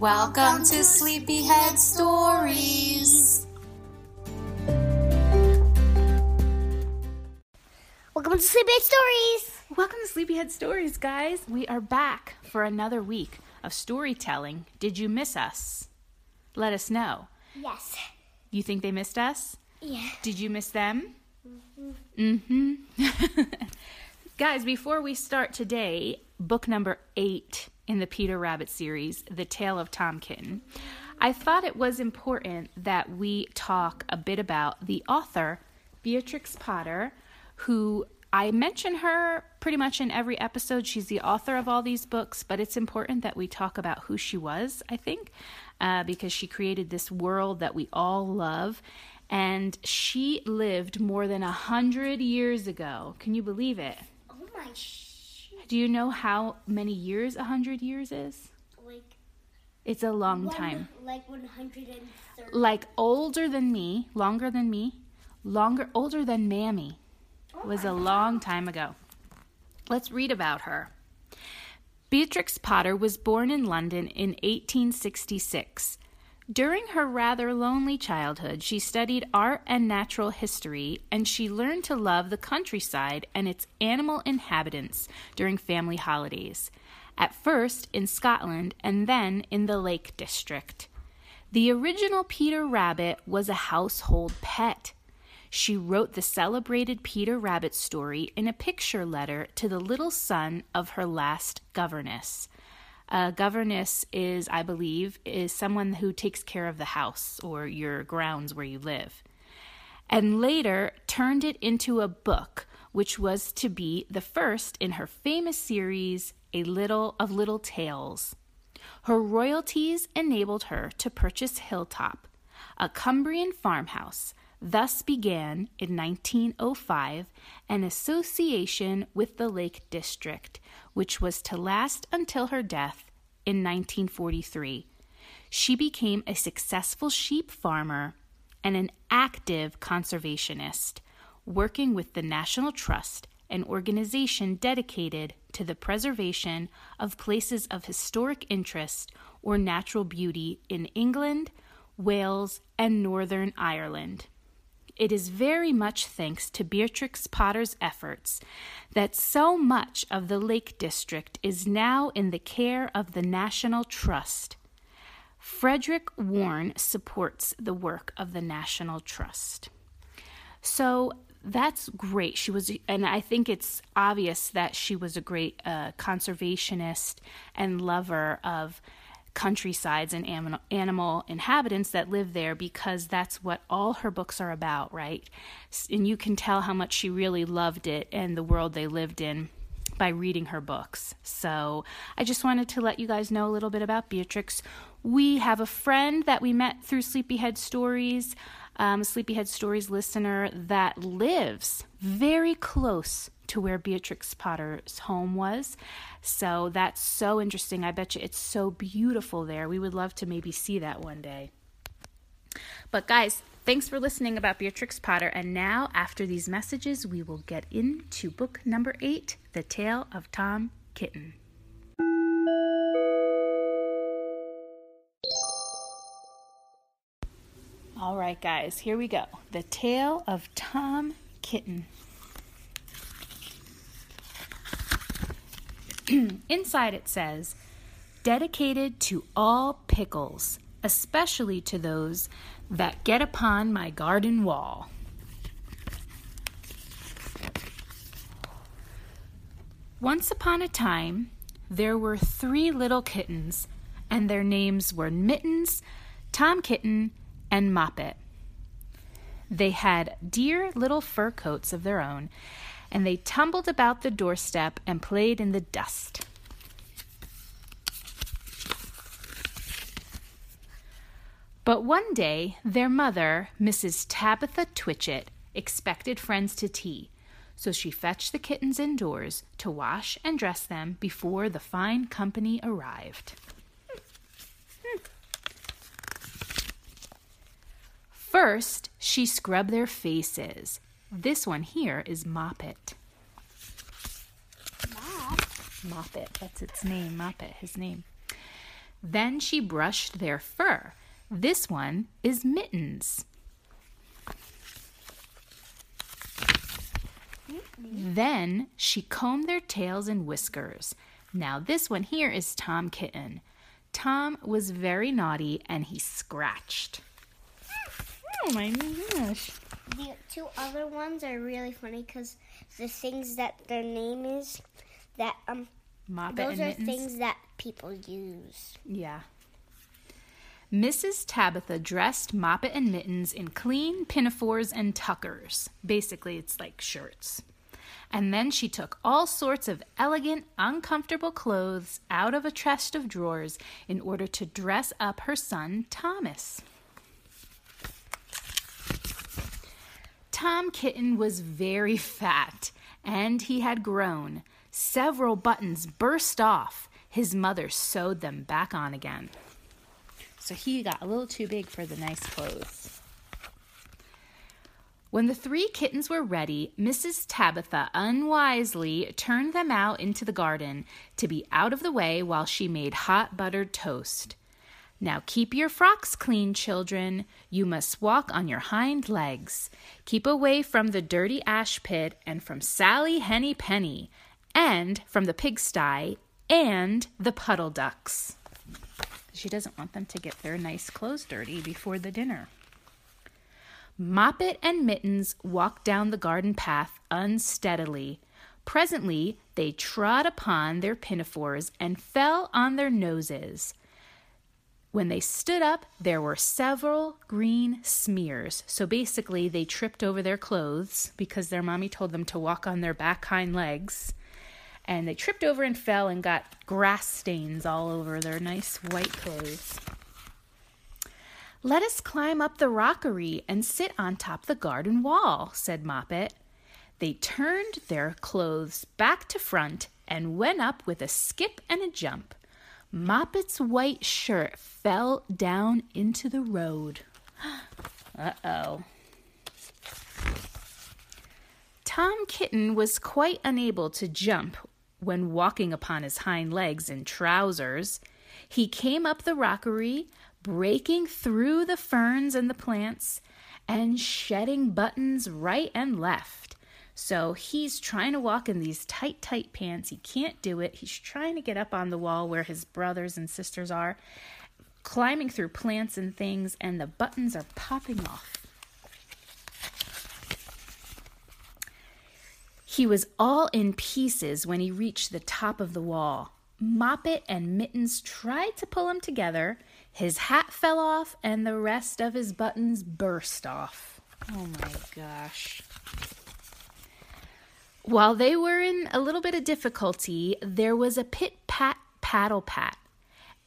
Welcome to Sleepyhead Stories. Welcome to Sleepyhead Stories. Welcome to Sleepyhead Stories, guys. We are back for another week of storytelling. Did you miss us? Let us know. Yes. You think they missed us? Yeah. Did you miss them? Mm-hmm. Guys, before we start today, book number eight in the Peter Rabbit series, The Tale of Tom Kitten, I thought it was important that we talk a bit about the author, Beatrix Potter, who I mention her pretty much in every episode. She's the author of all these books, but it's important that we talk about who she was, I think, uh, because she created this world that we all love. And she lived more than a hundred years ago. Can you believe it? Oh my! Do you know how many years a hundred years is? Like It's a long one- time. Like one hundred and thirty. Like older than me, longer than me, longer, older than Mammy. was a long time ago. Let's read about her. Beatrix Potter was born in London in 1866. During her rather lonely childhood, she studied art and natural history, and she learned to love the countryside and its animal inhabitants during family holidays, at first in Scotland and then in the Lake District. The original Peter Rabbit was a household pet. She wrote the celebrated Peter Rabbit story in a picture letter to the little son of her last governess. A governess is, I believe, is someone who takes care of the house or your grounds where you live. And later turned it into a book, which was to be the first in her famous series, A Little of Little Tales. Her royalties enabled her to purchase Hilltop, a Cumbrian farmhouse. Thus began, in 1905, an association with the Lake District, which was to last until her death in 1943. She became a successful sheep farmer and an active conservationist, working with the National Trust, an organization dedicated to the preservation of places of historic interest or natural beauty in England, Wales, and Northern Ireland. It is very much thanks to Beatrix Potter's efforts that so much of the Lake District is now in the care of the National Trust. Frederick Warne supports the work of the National Trust. So that's great. She was, and I think it's obvious that she was a great uh, conservationist and lover of countrysides and animal, inhabitants that live there because that's what all her books are about, right? And you can tell how much she really loved it and the world they lived in by reading her books. So I just wanted to let you guys know a little bit about Beatrix. We have a friend that we met through Sleepyhead Stories, um, a Sleepyhead Stories listener that lives very close to where Beatrix Potter's home was. So that's so interesting. I bet you it's so beautiful there. We would love to maybe see that one day. But guys, thanks for listening about Beatrix Potter. And now, after these messages, we will get into book number eight The Tale of Tom Kitten. All right, guys, here we go. The Tale of Tom Kitten. Inside it says, dedicated to all pickles, especially to those that get upon my garden wall. Once upon a time, there were three little kittens, and their names were Mittens, Tom Kitten, and Moppet. They had dear little fur coats of their own, and they tumbled about the doorstep and played in the dust. But one day, their mother, Mrs. Tabitha Twitchit, expected friends to tea, so she fetched the kittens indoors to wash and dress them before the fine company arrived. First, she scrubbed their faces. This one here is Moppet. Mop. Moppet, that's its name, Moppet, his name. Then she brushed their fur. This one is Mittens. Then she combed their tails and whiskers. Now, this one here is Tom Kitten. Tom was very naughty and he scratched. Oh my gosh. The two other ones are really funny because the things that their name is that um Moppet those are Mittens. things that people use. Yeah. Mrs. Tabitha dressed Moppet and Mittens in clean pinafores and tuckers. Basically, it's like shirts. And then she took all sorts of elegant, uncomfortable clothes out of a chest of drawers in order to dress up her son, Thomas. Tom Kitten was very fat, and he had grown. Several buttons burst off. His mother sewed them back on again. So he got a little too big for the nice clothes. When the three kittens were ready, Mrs. Tabitha unwisely turned them out into the garden to be out of the way while she made hot buttered toast. Now keep your frocks clean, children. You must walk on your hind legs. Keep away from the dirty ash pit and from Sally Henny Penny and from the pigsty and the puddle ducks. She doesn't want them to get their nice clothes dirty before the dinner. Moppet and Mittens walked down the garden path unsteadily. Presently, they trod upon their pinafores and fell on their noses. When they stood up, there were several green smears. So basically, they tripped over their clothes because their mommy told them to walk on their back hind legs. And they tripped over and fell and got grass stains all over their nice white clothes. Let us climb up the rockery and sit on top the garden wall, said Moppet. They turned their clothes back to front and went up with a skip and a jump. Moppet's white shirt fell down into the road. Uh oh. Tom Kitten was quite unable to jump when walking upon his hind legs in trousers. He came up the rockery, breaking through the ferns and the plants, and shedding buttons right and left. So he's trying to walk in these tight, tight pants. He can't do it. He's trying to get up on the wall where his brothers and sisters are, climbing through plants and things, and the buttons are popping off. He was all in pieces when he reached the top of the wall. Moppet and Mittens tried to pull him together. His hat fell off, and the rest of his buttons burst off. Oh my gosh. While they were in a little bit of difficulty, there was a pit pat paddle pat,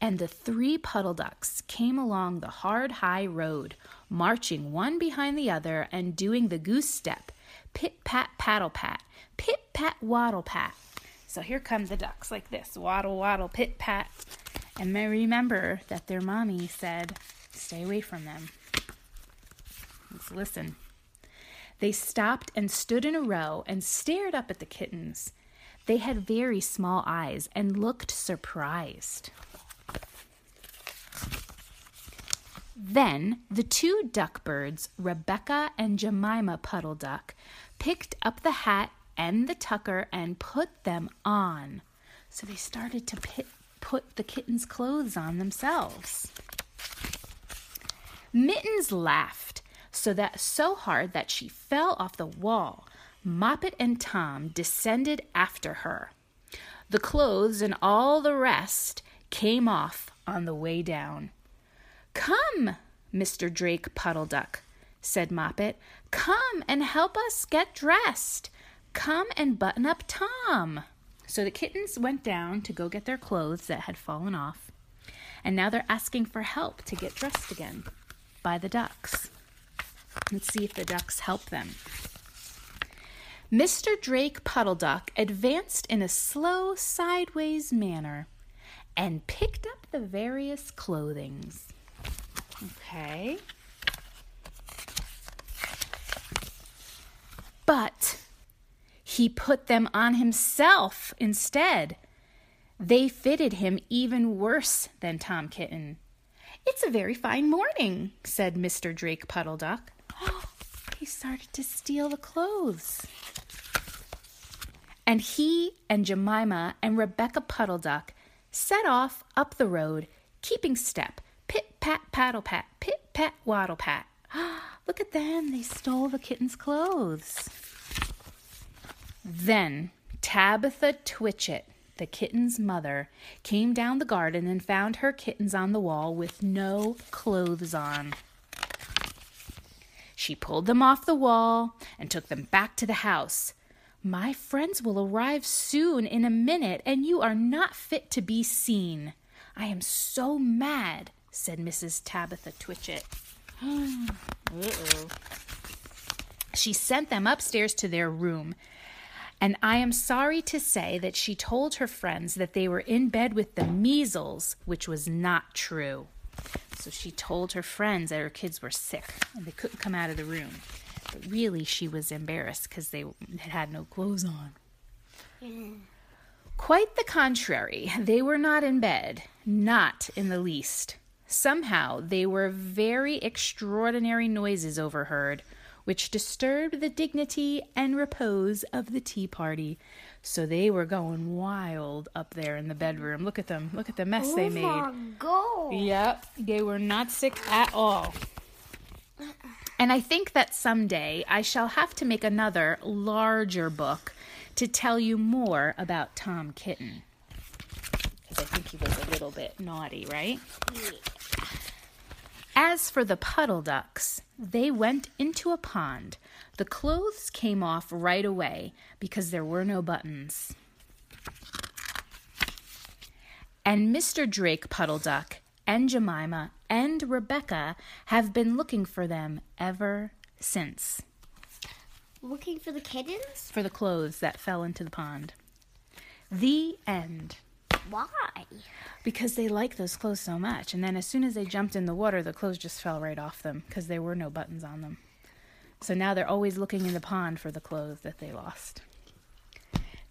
and the three puddle ducks came along the hard high road, marching one behind the other and doing the goose step pit pat paddle pat, pit pat waddle pat. So here come the ducks like this waddle waddle pit pat. And remember that their mommy said, stay away from them. Let's listen. They stopped and stood in a row and stared up at the kittens. They had very small eyes and looked surprised. Then the two duck birds, Rebecca and Jemima Puddle Duck, picked up the hat and the tucker and put them on. So they started to pit, put the kittens' clothes on themselves. Mittens laughed so that so hard that she fell off the wall. Moppet and Tom descended after her. The clothes and all the rest came off on the way down. Come, Mr. Drake Puddle Duck, said Moppet. Come and help us get dressed. Come and button up Tom. So the kittens went down to go get their clothes that had fallen off, and now they're asking for help to get dressed again. by the ducks. Let's see if the ducks help them. Mr. Drake Puddle Duck advanced in a slow, sideways manner and picked up the various clothings. Okay. But he put them on himself instead. They fitted him even worse than Tom Kitten. It's a very fine morning, said Mr. Drake Puddle Duck. He started to steal the clothes. And he and Jemima and Rebecca Puddle Duck set off up the road, keeping step, pit pat paddle pat, pit pat waddle pat. Look at them, they stole the kitten's clothes. Then Tabitha Twitchit, the kitten's mother, came down the garden and found her kittens on the wall with no clothes on. She pulled them off the wall and took them back to the house. My friends will arrive soon in a minute, and you are not fit to be seen. I am so mad, said Mrs. Tabitha Twitchit. Uh-oh. She sent them upstairs to their room, and I am sorry to say that she told her friends that they were in bed with the measles, which was not true. So she told her friends that her kids were sick and they couldn't come out of the room. But really, she was embarrassed because they had had no clothes on. Quite the contrary, they were not in bed, not in the least. Somehow, they were very extraordinary noises overheard which disturbed the dignity and repose of the tea party. So they were going wild up there in the bedroom. Look at them. Look at the mess oh they made. My God. Yep, they were not sick at all. And I think that someday I shall have to make another larger book to tell you more about Tom Kitten. Because I think he was a little bit naughty, right? Yeah. As for the puddle ducks, they went into a pond. The clothes came off right away because there were no buttons. And Mr. Drake Puddle Duck and Jemima and Rebecca have been looking for them ever since. Looking for the kittens? For the clothes that fell into the pond. The end. Why? Because they like those clothes so much. And then as soon as they jumped in the water, the clothes just fell right off them because there were no buttons on them. So now they're always looking in the pond for the clothes that they lost.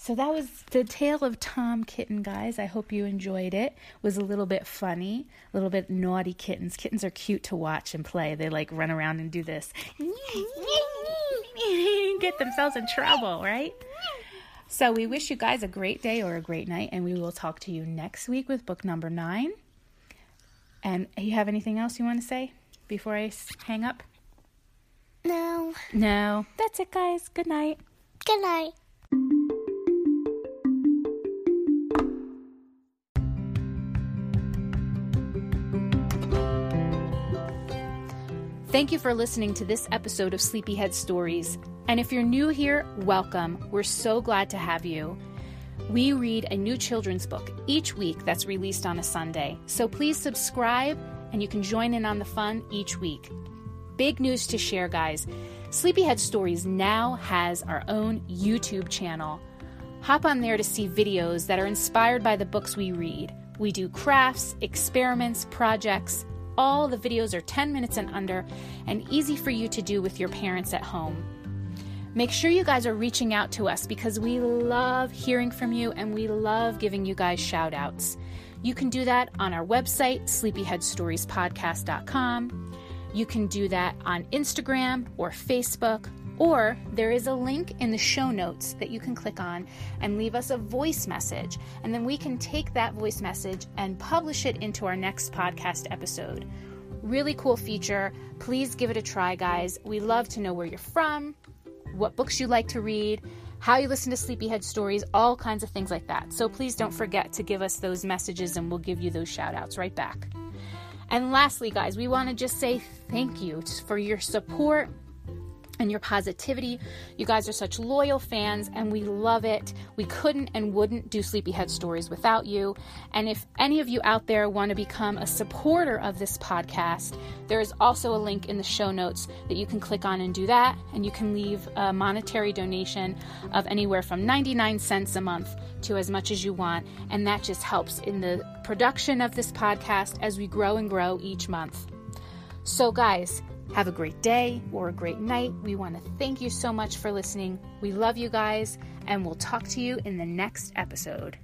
So that was the tale of Tom Kitten, guys. I hope you enjoyed it. it. Was a little bit funny, a little bit naughty kittens. Kittens are cute to watch and play. They like run around and do this. Get themselves in trouble, right? So we wish you guys a great day or a great night, and we will talk to you next week with book number nine. And you have anything else you want to say before I hang up? No. No. That's it, guys. Good night. Good night. Thank you for listening to this episode of Sleepyhead Stories. And if you're new here, welcome. We're so glad to have you. We read a new children's book each week that's released on a Sunday. So please subscribe and you can join in on the fun each week. Big news to share, guys. Sleepyhead Stories now has our own YouTube channel. Hop on there to see videos that are inspired by the books we read. We do crafts, experiments, projects. All the videos are 10 minutes and under and easy for you to do with your parents at home. Make sure you guys are reaching out to us because we love hearing from you and we love giving you guys shout outs. You can do that on our website, sleepyheadstoriespodcast.com. You can do that on Instagram or Facebook, or there is a link in the show notes that you can click on and leave us a voice message. And then we can take that voice message and publish it into our next podcast episode. Really cool feature. Please give it a try, guys. We love to know where you're from, what books you like to read, how you listen to Sleepyhead stories, all kinds of things like that. So please don't forget to give us those messages and we'll give you those shout outs right back. And lastly, guys, we want to just say thank you for your support and your positivity. You guys are such loyal fans and we love it. We couldn't and wouldn't do Sleepyhead Stories without you. And if any of you out there want to become a supporter of this podcast, there is also a link in the show notes that you can click on and do that. And you can leave a monetary donation of anywhere from 99 cents a month to as much as you want. And that just helps in the production of this podcast as we grow and grow each month. So, guys, have a great day or a great night. We want to thank you so much for listening. We love you guys, and we'll talk to you in the next episode.